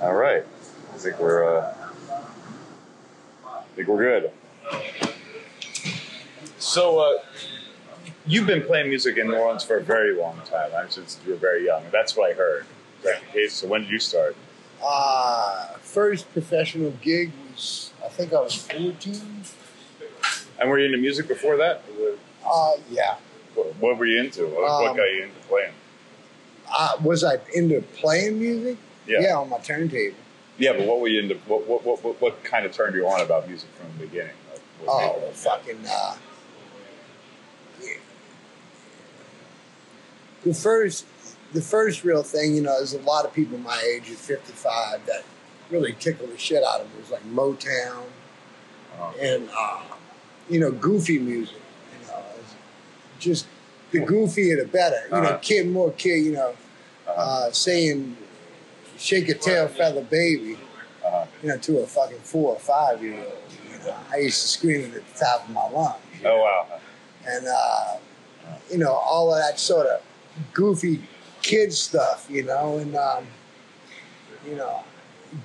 All right. I think we're. Uh, I think we're good. So, uh, you've been playing music in New Orleans for a very long time. I mean, since you were very young. That's what I heard. Is that the case? So, when did you start? Uh, first professional gig was, I think I was 14. And were you into music before that? Uh, yeah. What, what were you into? What, what Um, got you into playing? Uh, was I into playing music? Yeah. on my turntable. Yeah, but what were you into? What what what, what, what kind of turned you on about music from the beginning? Like, Oh, fucking. Uh, yeah. the first, the first real thing, you know, there's a lot of people my age at 55 that really tickled the shit out of me. It was like Motown Uh, and, uh, you know, goofy music. You know, just the goofier the better. You know, Uh-huh. kid, more kid, you know, uh, uh, saying "shake a tail feather baby," uh, you know, to a fucking four or five year old. You know, I used to scream it at the top of my lungs. oh know. wow! And uh, you know, all of that sort of goofy kid stuff. You know, and um, you know,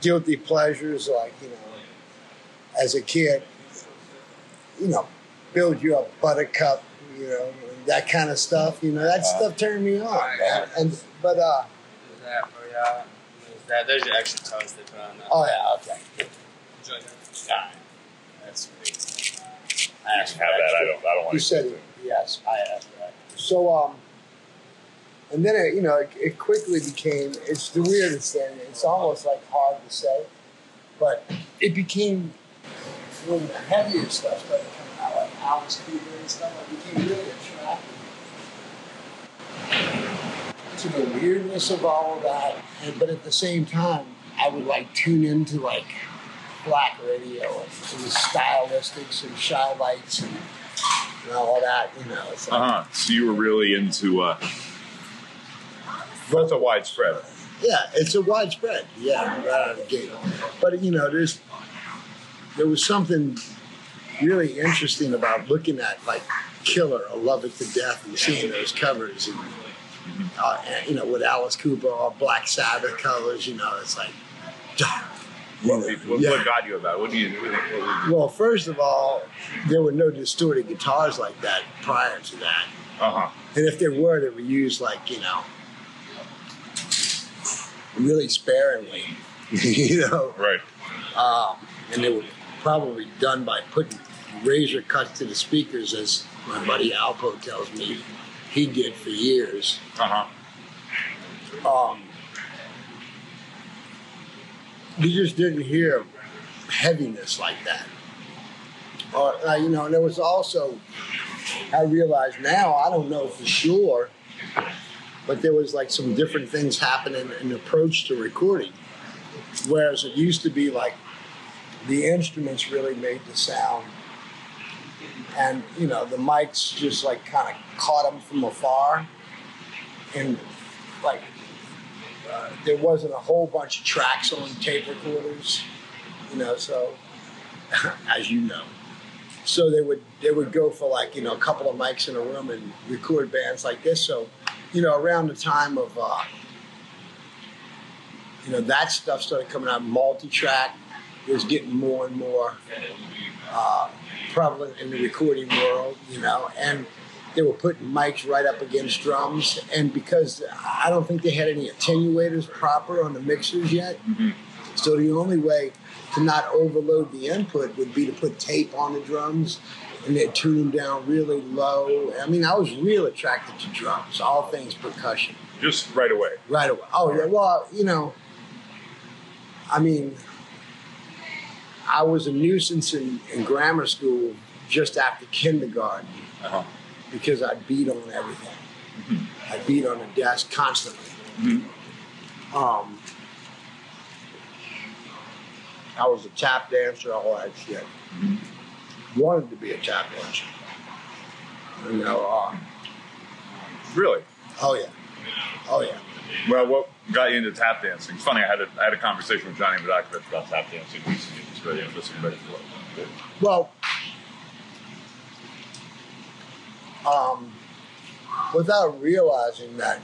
guilty pleasures like you know, as a kid, you know, build you a buttercup. You know, that kind of stuff. You know, that Uh-huh. stuff turned me on. Man. And but uh, Is that for y'all? That there's your extra toast they put on that. oh yeah, okay. Enjoy that. God, that's sweet. I have that. I don't. I don't want You to. said it. Yes, I asked that. So, um, and then it, you know, it, it quickly became. It's the weirdest thing. It's almost like hard to say, but it became when the heavier stuff started like Alice Cooper and stuff. I became really attracted to the weirdness of all of that, and, but at the same time, I would like tune into like black radio and the stylistics and Chi-Lites and, and all that. You know, like, Uh huh. So you were really into. Uh, both a widespread. yeah, it's a widespread. Yeah, right out of the gate. But you know, there's there was something really interesting about looking at like Killer or Love It to Death and seeing those covers and. Uh, and, you know, with Alice Cooper or Black Sabbath covers. you know, it's like, you What, know, what, yeah. what got you about? it? What do you? What, what, Well, first of all, there were no distorted guitars like that prior to that. uh huh. And if there were, they were used like, you know, really sparingly, you know. Right. Um, and they were probably done by putting razor cuts to the speakers, as my buddy Alpo tells me he did for years. Uh huh. Um, you just didn't hear heaviness like that. Or, uh, you know, and there was also, I realize now, I don't know for sure, but there was like some different things happening in the approach to recording. Whereas it used to be like the instruments really made the sound. And, you know, the mics just like kind of caught them from afar. And like, uh, there wasn't a whole bunch of tracks on tape recorders, you know, so, as you know. So they would they would go for like you know a couple of mics in a room and record bands like this. So, you know, around the time of uh, you know that stuff started coming out. Multi-track was getting more and more uh, prevalent in the recording world. You know, and they were putting mics right up against drums. And because I don't think they had any attenuators proper on the mixers yet, Mhm. so the only way to not overload the input would be to put tape on the drums and then tune them down really low. I mean, I was real attracted to drums, all things percussion, Just right away. right away. Oh yeah, well, you know, I mean, I was a nuisance in, in grammar school just after kindergarten Uh huh. because I beat on everything. Mhm. I beat on the desk constantly. Mhm. Um, I was a tap dancer, all that shit. Mhm. Wanted to be a tap dancer. You know, uh, Really? oh yeah, oh yeah. Well, what got you into tap dancing? It's funny. I had a, I had a conversation with Johnny Vidacovich about tap dancing recently. Very interesting. Very cool. Well, um, without realizing that,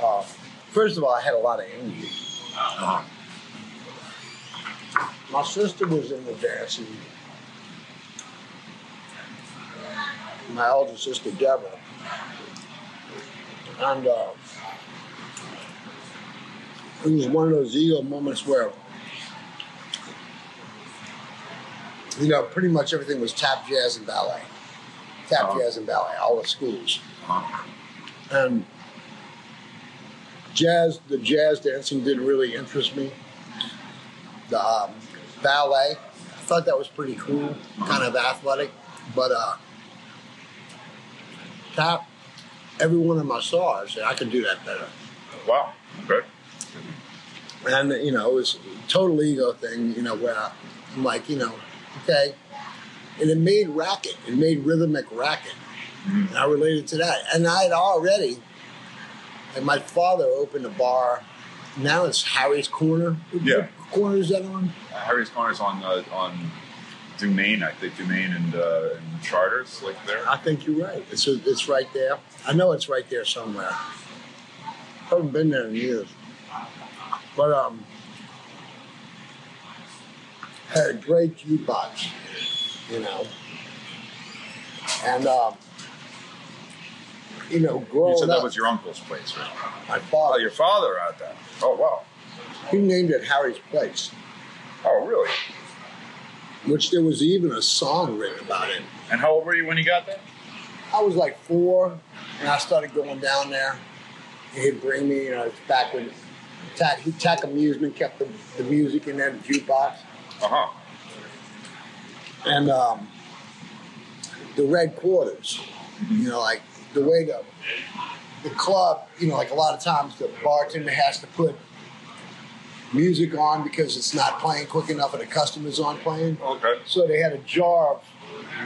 uh, First of all, I had a lot of envy. Uh-huh. My sister was in the dancing. My older sister Deborah, and uh, it was one of those ego moments where, you know, pretty much everything was tap, jazz, and ballet. Tap, Uh-huh. jazz, and ballet, all the schools, Uh-huh. and jazz. The jazz dancing didn't really interest me. The um, ballet, I thought that was pretty cool, kind of athletic, but uh, tap. Every one of them I saw, I said I could do that better. Wow. Okay. And you know, it was a total ego thing. You know, where I'm like, you know, okay, and it made racket. It made rhythmic racket. And I related to that, and I had already. And my father opened a bar. Now it's Harry's Corner. Yeah. What corner is that on? Harry's Corner's on uh, on Dumaine, I think Dumaine and, uh, and Chartres, like there. I think you're right. It's it's right there. I know it's right there somewhere. I haven't been there in years. But um, had a great jukebox, you know, and um, you know, growing You said up, that was your uncle's place, right? my Oh, father your father had that. Oh, wow. he named it Harry's Place, Oh, really? which there was even a song written about it. And how old were you when you got there? I was like four, and I started going down there. He'd bring me, you know, it's back when Tack, Tack Amusement kept the, the music in there, the jukebox. Uh huh. And um, the red quarters, you know, like the way the, the club, you know, like a lot of times the bartender has to put music on because it's not playing quick enough and the customers aren't playing. Okay. So they had a jar of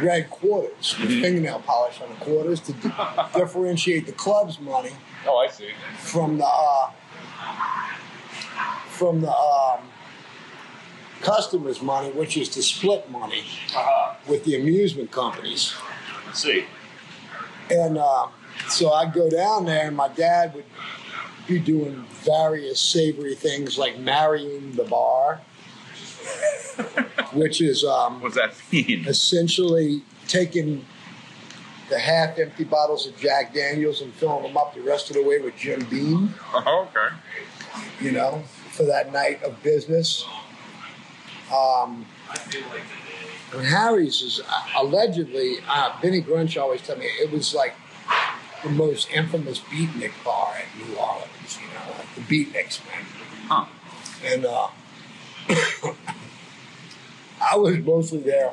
red quarters with fingernail polish on the quarters to di- differentiate the club's money Oh, I see. from the uh, from the um, customers' money, which is the split money Uh huh. with the amusement companies. Let's see. And uh, so I'd go down there, and my dad would be doing various savory things like marrying the bar, which is um, What's that mean? essentially taking the half empty bottles of Jack Daniels and filling them up the rest of the way with Jim Beam, Oh, okay. you know, for that night of business. Um, and Harry's is uh, allegedly, uh, Benny Grunch always told me it was like the most infamous beatnik bar in New Orleans, you know, like the beatniks, man. Huh. And uh, I was mostly there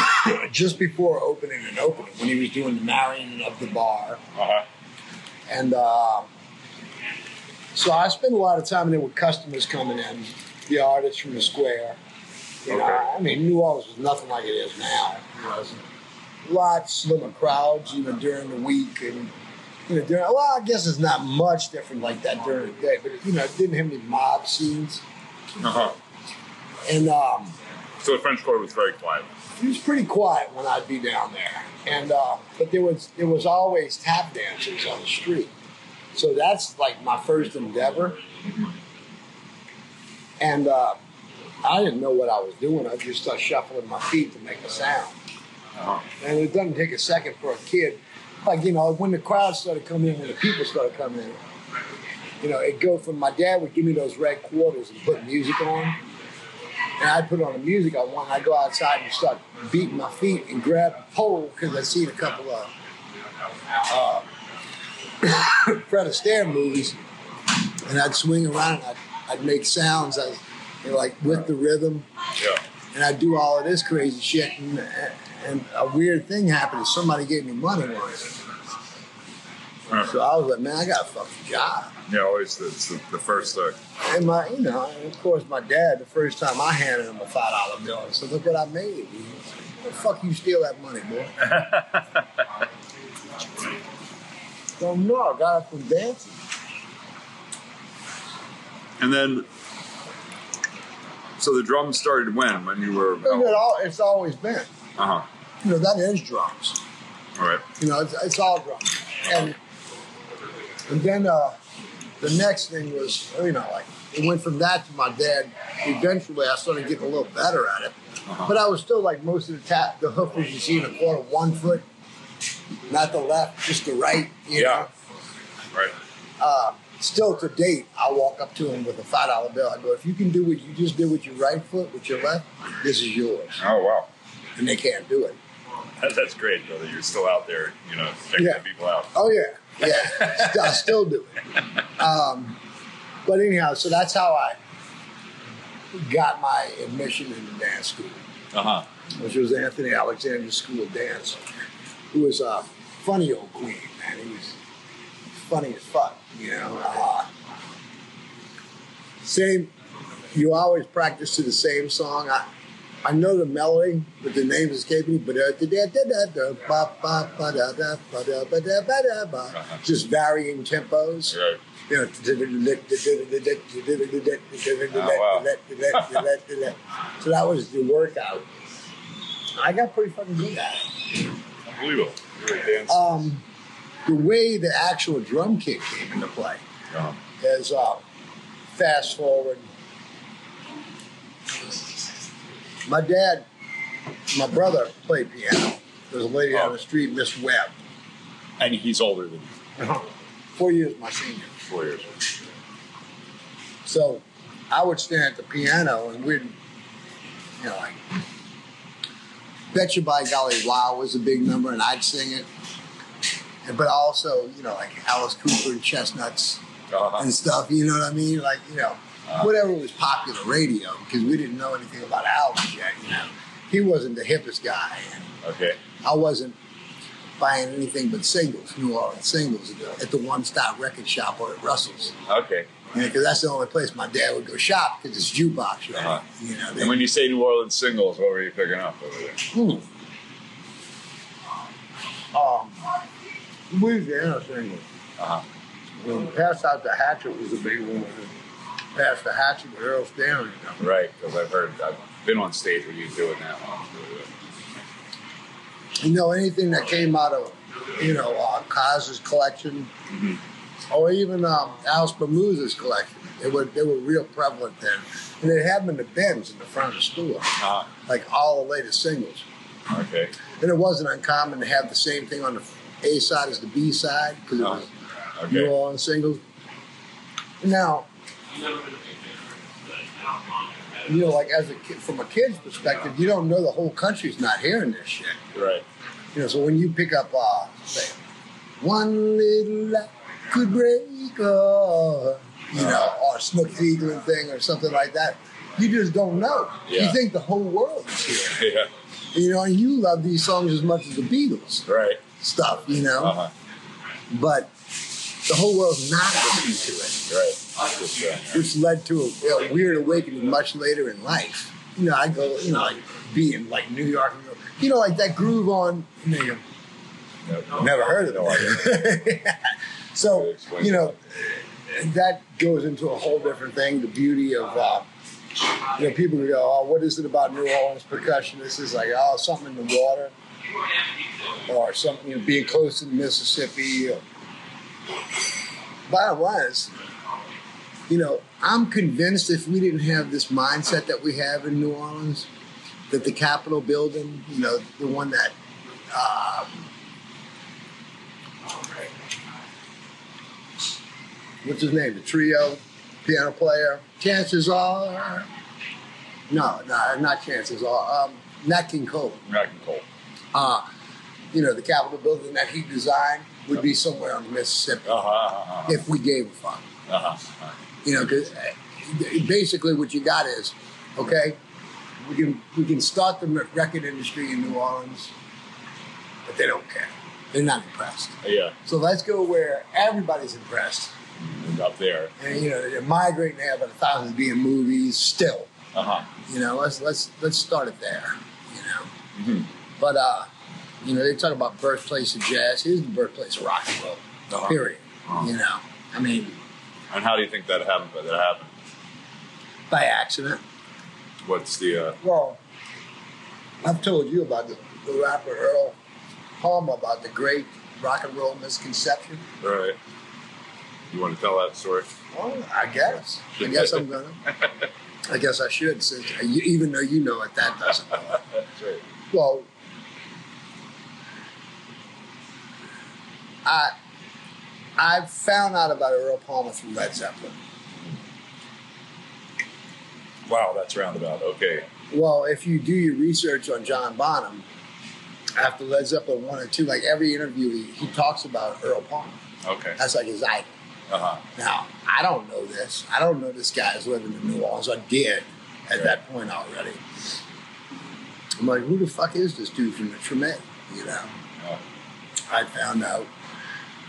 just before opening and opening when he was doing the marrying of the bar. Uh huh. And uh, so I spent a lot of time there with customers coming in, the artists from the square. You know, I mean, New Orleans was nothing like it is now. You know, it's a lot slimmer crowds, you know, during the week. And, you know, during, well, I guess it's not much different like that during the day, but, you know, it didn't have any mob scenes. Uh huh. And um, So the French Quarter was very quiet. it was pretty quiet when I'd be down there, and uh, but there was there was always tap dancers on the street, so that's like my first endeavor. And uh, I didn't know what I was doing. I just started shuffling my feet to make a sound, Uh-huh. and it doesn't take a second for a kid. Like you know, when the crowd started coming in, when the people started coming in, you know, it go from my dad would give me those red quarters and put music on and I'd put on the music I want. I'd go outside and start beating my feet and grab a pole because I'd seen a couple of uh, Fred Astaire movies, and I'd swing around and I'd, I'd make sounds as know, like with the rhythm, Yeah. and I'd do all of this crazy shit. And, and a weird thing happened: is somebody gave me money once. So I was like, man, I got a fucking job. yeah, always the, it's the, the first. Uh, And my, you know, of course, my dad. The first time I handed him a five dollar bill, I said, "Look what I made." "Where the fuck you steal that money, boy?" So no, I got it from dancing. and then, so the drums started when? When you were. All, it's always been. Uh huh. You know, that is drums. All right. You know, it's, it's all drums. And and then uh, the next thing was, you know, like it went from that to my dad. Eventually, I started getting a little better at it, Uh-huh. but I was still like most of the tap, the hookers you see in a quarter, one foot, not the left, just the right. You Yeah. know? Right. uh, still to date, I walk up to him with a five dollar bill. I go, if you can do what you just did with your right foot, with your left, this is yours. Oh wow. And they can't do it. That, that's great, brother. You're still out there, you know, checking Yeah. people out. Oh yeah, yeah. I still do it. Um, but anyhow, so that's how I got my admission into dance school, Uh huh. which was Anthony Alexander School of Dance, who was a funny old queen, man. He was funny as fuck, you know. Uh, same, you always practice to the same song. I, I know the melody, but the name is escaping me. But uh, da- da- da- da- da- ba- ba- ba- da- da- ba- da- ba- da- ba- da- ba. Uh-huh. just varying tempos. Right. You know, so that was the workout. I got pretty fucking good at it. Unbelievable. You're a dance. Um, the way the actual drum kit came into play Uh-huh. is uh, fast forward. My dad, my brother played piano. There's a lady on the street, Miss Webb, And he's older than you. four years my senior. Four years. So I would stand at the piano and we'd, you know, like, Betcha by Golly Wow was a big number and I'd sing it. And- But also, you know, like Alice Cooper and Chestnuts Uh-huh. and stuff, you know what I mean? Like, you know, whatever was popular radio because we didn't know anything about albums yet, you know. He wasn't the hippest guy. And Okay. I wasn't buying anything but singles, New Orleans singles at the, one stop record shop or at Russell's. Okay. Yeah, because that's the only place my dad would go shop because it's jukebox, right? Uh-huh. You know, they, And when you say New Orleans singles, what were you picking up over there? Hmm. um, Louisiana singles. Uh-huh. When Pass Out the Hatchet was a big one. Pass the Hatchet with Earl Stanley. You know? Right, because I've heard, I've been on stage where you're doing that one. you know, anything that came out of, you know, uh, Kaz's collection, Mhm. or even um, Alice Bermuda's collection. They were they were real prevalent then, and they had them in the bins in the front of the store, Uh-huh. like all the latest singles. Okay. And it wasn't uncommon to have the same thing on the A side is the B side because it Oh, was New Okay. Orleans singles. Now, you know, like as a kid, from a kid's perspective, you don't know the whole country's not hearing this shit. Right. You know, so when you pick up, uh, say, one little light could break, uh, you know, or a Snook Eaglin thing or something like that, you just don't know. Yeah. You think the whole world is here. Yeah. You know, and you love these songs as much as the Beatles Right. Stuff, you know, Uh-huh. but the whole world's not listening to it, Right. Which led to a, a weird awakening much later in life. You know, I go, you know, like being like New York, and go, you know, like that groove on. You know, no, Never heard of No it. so, you know, that goes into a whole different thing. The beauty of, uh, you know, people go, oh, what is it about New Orleans percussion? This is like, oh, something in the water, or something, you know, being close to the Mississippi. Or... Bottom line is, you know, I'm convinced if we didn't have this mindset that we have in New Orleans, that the Capitol building, you know, the one that um, what's his name? The trio, piano player. Chances are, no, no, not chances are. Um, Nat King Cole. Rock and Cole. Uh, you know, the Capitol building that he designed would be somewhere on the Mississippi Uh-huh. Uh-huh. if we gave a fuck. Uh-huh. You know, because basically what you got is, okay, we can we can start the record industry in New Orleans, but they don't care. They're not impressed. Yeah. So let's go where everybody's impressed. Up there. and you know they're migrating there, but a thousand being movies still. Uh-huh. You know, let's let's let's start it there. You know, Mhm. but uh, you know they talk about birthplace of jazz. Here's the birthplace of rock and roll. Uh-huh. Period. Uh-huh. You know, I mean, And how do you think that happened? That happened. by accident. What's the? Uh, Well, I've told you about the, the rapper Earl Palmer about the great rock and roll misconception. right. You want to tell that story? Well, I guess. I guess I'm gonna. I guess I should, since you, even though you know it, that doesn't know it. That's right. Well, I I found out about Earl Palmer through Led Zeppelin. Wow, that's roundabout. Okay. Well, if you do your research on John Bonham, after Led Zeppelin one and two, like every interview, he, he talks about Earl Palmer. Okay. That's like his idol. Uh huh. Now, I don't know this. I don't know this guy is living in New Orleans. I did at that point already. I'm like, who the fuck is this dude from the Treme? You know? Oh. I found out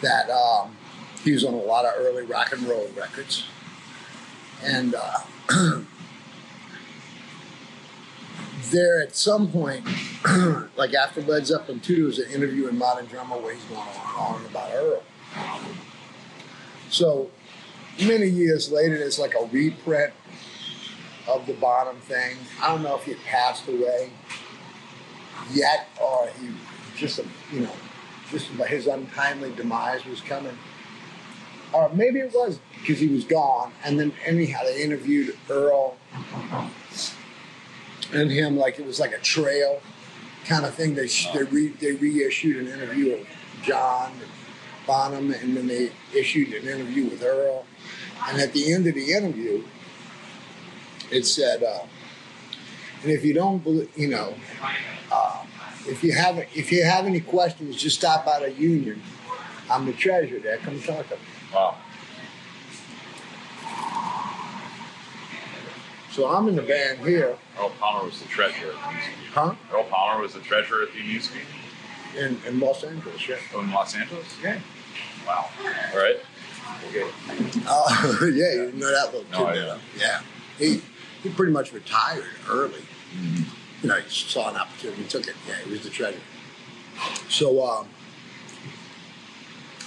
that um, he was on a lot of early rock and roll records. And uh, there at some point, like after Led Zeppelin 2, there was an interview in Modern Drummer where he's going on and on about Earl. So many years later, there's like a reprint of the bottom thing. I don't know if he passed away yet or he just, you know, about his untimely demise was coming. Or maybe it was because he was gone. And then, anyhow, they interviewed Earl and him like it was like a trail kind of thing. They, they, re, they reissued an interview of John Bonham, and then they issued an interview with Earl. And at the end of the interview, it said, uh, "And if you don't, believe, you know, uh, if you have if you have any questions, just stop by the union. I'm the treasurer there. Come talk to me." Wow. So I'm in the band here, Earl Palmer was the treasurer at the music union. huh? Earl Palmer was the treasurer at the music union In, in Los Angeles, yeah. in Los Angeles. Yeah. Wow. All right. Okay. Uh, yeah, you know that little No, kid. know. Yeah. He he pretty much retired early. You know, he saw an opportunity, he took it. Yeah, he was the treasurer. So um,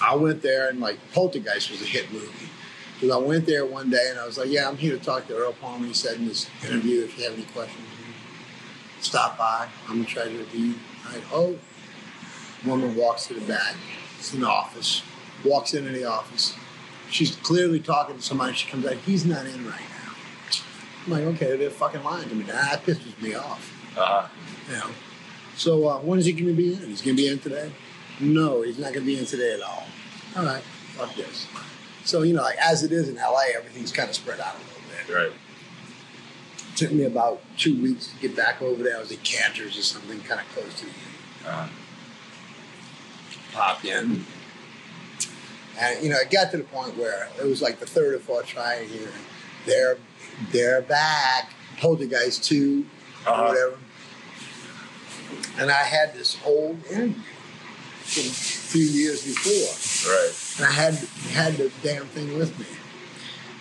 I went there and like Poltergeist was a hit movie. Because I went there one day and I was like, yeah, I'm here to talk to Earl Palmer. He said in this interview, if you have any questions, stop by. I'm the treasurer of the. I oh, woman walks to the back. It's an office. Walks into the office. She's clearly talking to somebody. She comes out. He's not in right now. I'm like, okay, they're fucking lying to me. That pisses me off. Uh-huh. You know. So uh, when is he going to be in? He's going to be in today? No, he's not going to be in today at all. All right, fuck this. So you know, like as it is in LA, everything's kind of spread out a little bit. Right. It took me about two weeks to get back over there. I was at Canter's or something, kind of close to the Uh, popped in. And you know, it got to the point where it was like the third or fourth try here. They're they're back. Poltergeist two or Uh-huh. whatever. And I had this old interview from a few years before. right. And I had had the damn thing with me.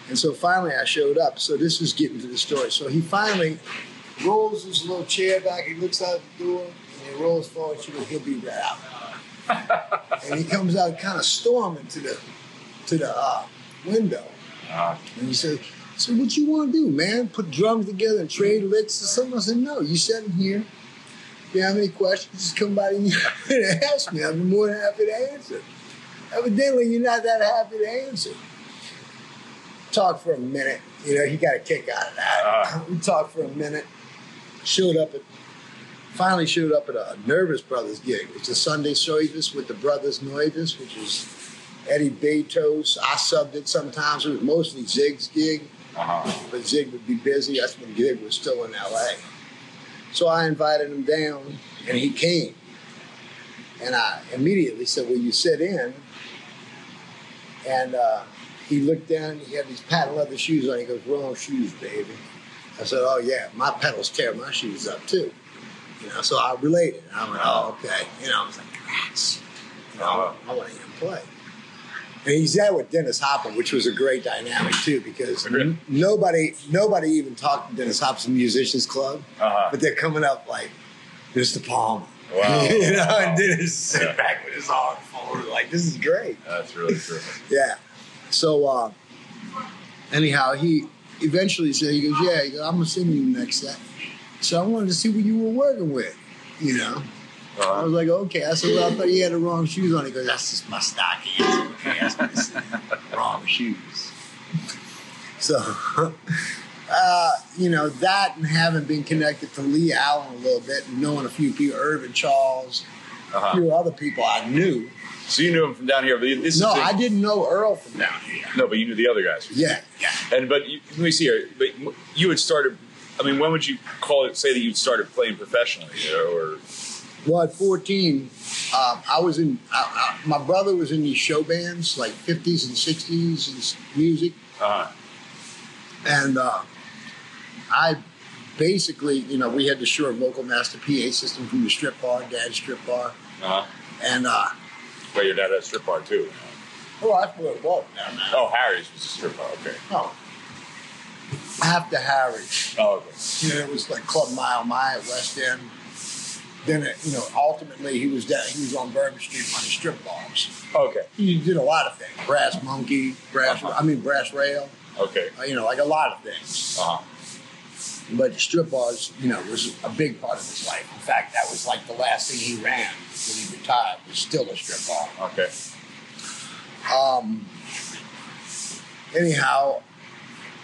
And so finally I showed up. So this is getting to the story. So he finally rolls his little chair back, he looks out the door, and he rolls forward, she goes, he'll be right out. and he comes out kind of storming to the to the uh, window. Uh, And he says, So what you want to do, man? Put drums together and trade licks or something? I said, No, you sitting here. If you have any questions, just come by and ask me. I'll be more than happy to answer. Evidently, you're not that happy to answer. Talk for a minute. You know, he got a kick out of that. Ah. we talked for a minute. Showed up at, finally showed up at a Nervous Brothers gig. It's a Sunday service with the Brothers Nervous, which is Eddie Betos. I subbed it sometimes. It was mostly Zig's gig, uh-huh. but Zig would be busy. That's when Gig was still in LA. So I invited him down, and he came. And I immediately said, "Well, you sit in? And uh, he looked down, he had these patent leather shoes on. He goes, Wrong shoes, baby. I said, Oh, yeah, my pedals tear my shoes up too. You know, so I related. I went, Oh, okay. You know, I was like, Rats. You know, I want to hear him play. And he's there with Dennis Hopper, which was a great dynamic too, because Agreed. nobody nobody even talked to Dennis Hopper's Musicians Club, Uh-huh. but they're coming up like Mr. Palmer. Wow. you know, and Dennis sit Yeah. back with his arms folded, like this is great. That's really terrific. Yeah. So uh, anyhow, he eventually said, he goes, yeah, he goes, I'm gonna send you the next set. So I wanted to see what you were working with, you know. I Uh-huh. was like, okay. I said, well, I thought you had the wrong shoes on. He goes, that's just my stock answer. Okay, that's what he said. wrong shoes. So, uh, you know, that and having been connected to Lee Allen a little bit and knowing a few people, Irvin Charles, a Uh-huh. few other people I knew. So you knew him from down here, but this No, is I didn't know Earl from down here. no, but you knew the other guys. Yeah, yeah. And but you, let me see here. But you had started. I mean, when would you call it? Say that you'd started playing professionally, or Well, at 14, um, I was in, I, I, my brother was in these show bands, like 50s and 60s and music. uh, And uh, I basically, you know, we had the Shure Vocal Master PA system from the strip bar, dad's strip bar. uh, And, uh, well, your dad had a strip bar too. oh, where it was down there. Oh, Harry's was a strip bar. Okay. Oh. After Harry's. Oh, okay. You know, it was like Club Mile Mile at West End. Then, it, you know, ultimately he was down, he was on Bourbon Street running strip bars. Okay. He did a lot of things. Brass Monkey, Brass, I mean, Brass Rail, Okay. uh, you know, like a lot of things. Uh-huh. But the strip bars, you know, was a big part of his life. In fact, that was like the last thing he ran when he retired was still a strip bar. Okay. Um, anyhow,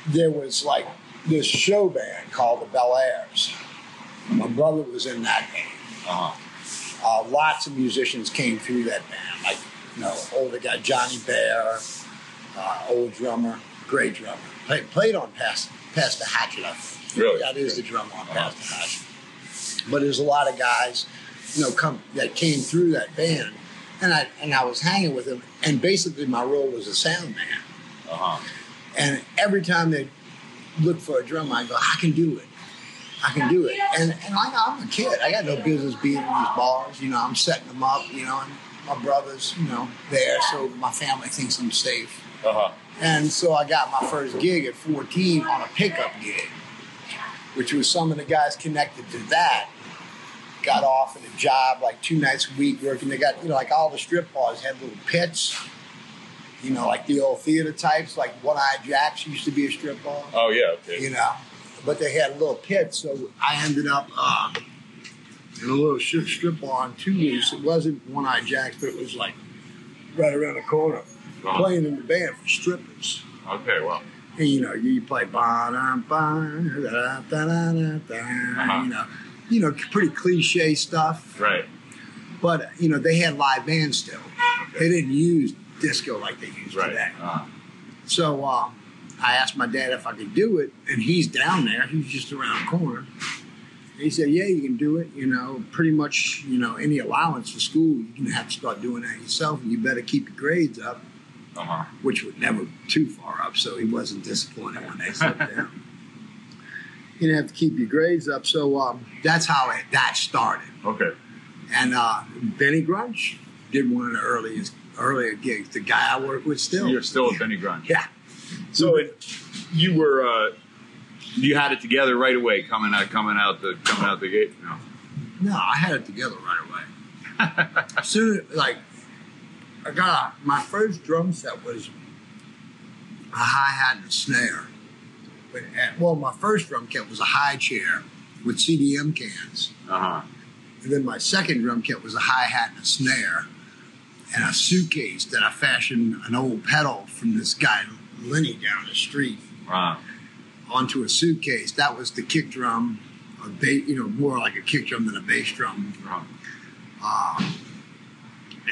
there was like this show band called the Bel Airs. My brother was in that band. Uh-huh. Uh, lots of musicians came through that band, like you know, older guy Johnny Bear, uh, old drummer, great drummer. Played played on Pass Pass the Hatchet. Really? That is the drummer on Pass the Hatchet. But there's a lot of guys, you know, come that came through that band, and I and I was hanging with them, and basically my role was a sound man. Uh-huh. And every time they look for a drummer, I go, I can do it. I can do it. And and like I'm a kid. I got no business being in these bars. You know, I'm setting them up. You know, and my brother's you know there, so my family thinks I'm safe. Uh-huh. And so I got my first gig at 14 on a pickup gig, which was some of the guys connected to that got off at a job like two nights a week working. They got, you know, like all the strip bars had little pits, you know, like the old theater types, like One Eye Jacks used to be a strip bar, Oh yeah. Okay. you know. But they had a little pit, so I ended up um, in a little strip strip on two weeks. It wasn't One Eye Jacks, but it was like right around the corner, playing in the band for strippers. Okay. Well. And, you know, you play ba da ba da da da da da, Uh-huh. you know, you know, pretty cliche stuff. Right. But you know, they had live bands still. They didn't use disco like they use Right. today. Uh-huh. So uh, I asked my dad if I could do it, and he's down there. He's just around the corner. And he said, "Yeah, you can do it. You know, pretty much. You know, any allowance for school, you're gonna have to start doing that yourself, and you better keep your grades up." Uh-huh. which were never too far up, so he wasn't disappointed when they slipped down. You didn't have to keep your grades up, so um, that's how it, that started. Okay. And uh, Benny Grunch did one of the earliest earlier gigs. The guy I work with still. You're still at Benny Grunch. Yeah. So it, you were uh, you had it together right away coming out coming out the coming out the gate. No. No, I had it together right away. Soon, like, I got a, my first drum set was a hi hat and a snare. But, and, well, my first drum kit was a high chair with CDM cans. Uh-huh. And then my second drum kit was a hi hat and a snare and a suitcase that I fashioned an old pedal from this guy, Lenny, down the street Uh, onto a suitcase. That was the kick drum, a ba- you know, more like a kick drum than a bass drum. uh, Uh,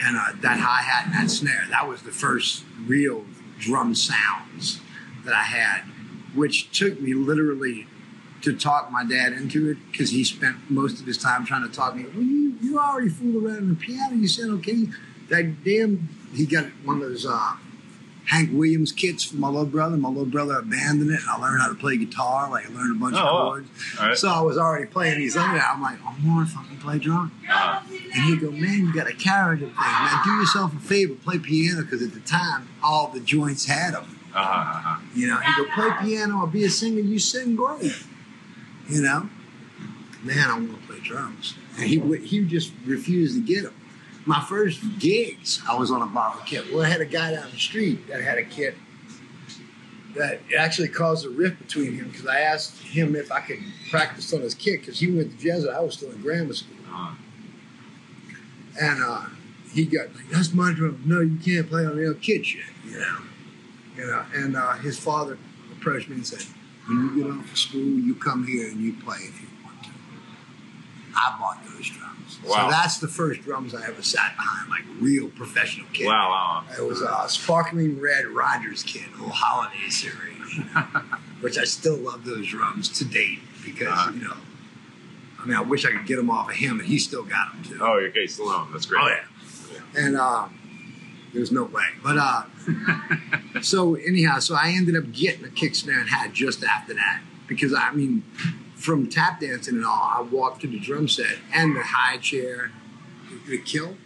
and uh, that hi hat and that snare, that was the first real drum sounds that I had, which took me literally to talk my dad into it because he spent most of his time trying to talk me. Well, you, you already fooled around on the piano. You said, okay. That damn, he got one of those uh, Hank Williams kits for my little brother. My little brother abandoned it, and I learned how to play guitar. Like, I learned a bunch Oh, of chords. right. So I was already playing these there. I'm like, oh, more if I can play drum. Uh, And he'd go, man, you got to carry the thing. Man, do yourself a favor, play piano, because at the time, all the joints had them. uh, uh, You know, he'd go, play piano or be a singer. You sing great. You know? Man, I want to play drums. And he, he just refused to get them. My first gigs, I was on a borrowed kit. Well, I had a guy down the street that had a kit that actually caused a rift between him because I asked him if I could practice on his kit because he went to Jesuit. I was still in grammar school. uh, And uh, he got like, that's my drum. No, you can't play on the kid shit, you know. You know, and uh, his father approached me and said, "When you get off of school, you come here and you play if you want to." I bought. Wow. So that's the first drums I ever sat behind, like real professional kid. Wow, wow. It was a sparkling red Rogers kit, little holiday series, which I still love those drums to date because Uh-huh. you know, I mean, I wish I could get them off of him, and he still got them too. Oh, okay, Stallone. That's great. Oh yeah, and um, there's no way. But uh, so anyhow, so I ended up getting a kick snare and hat just after that because I mean, from tap dancing and all, I walked to the drum set and the high chair, the kill.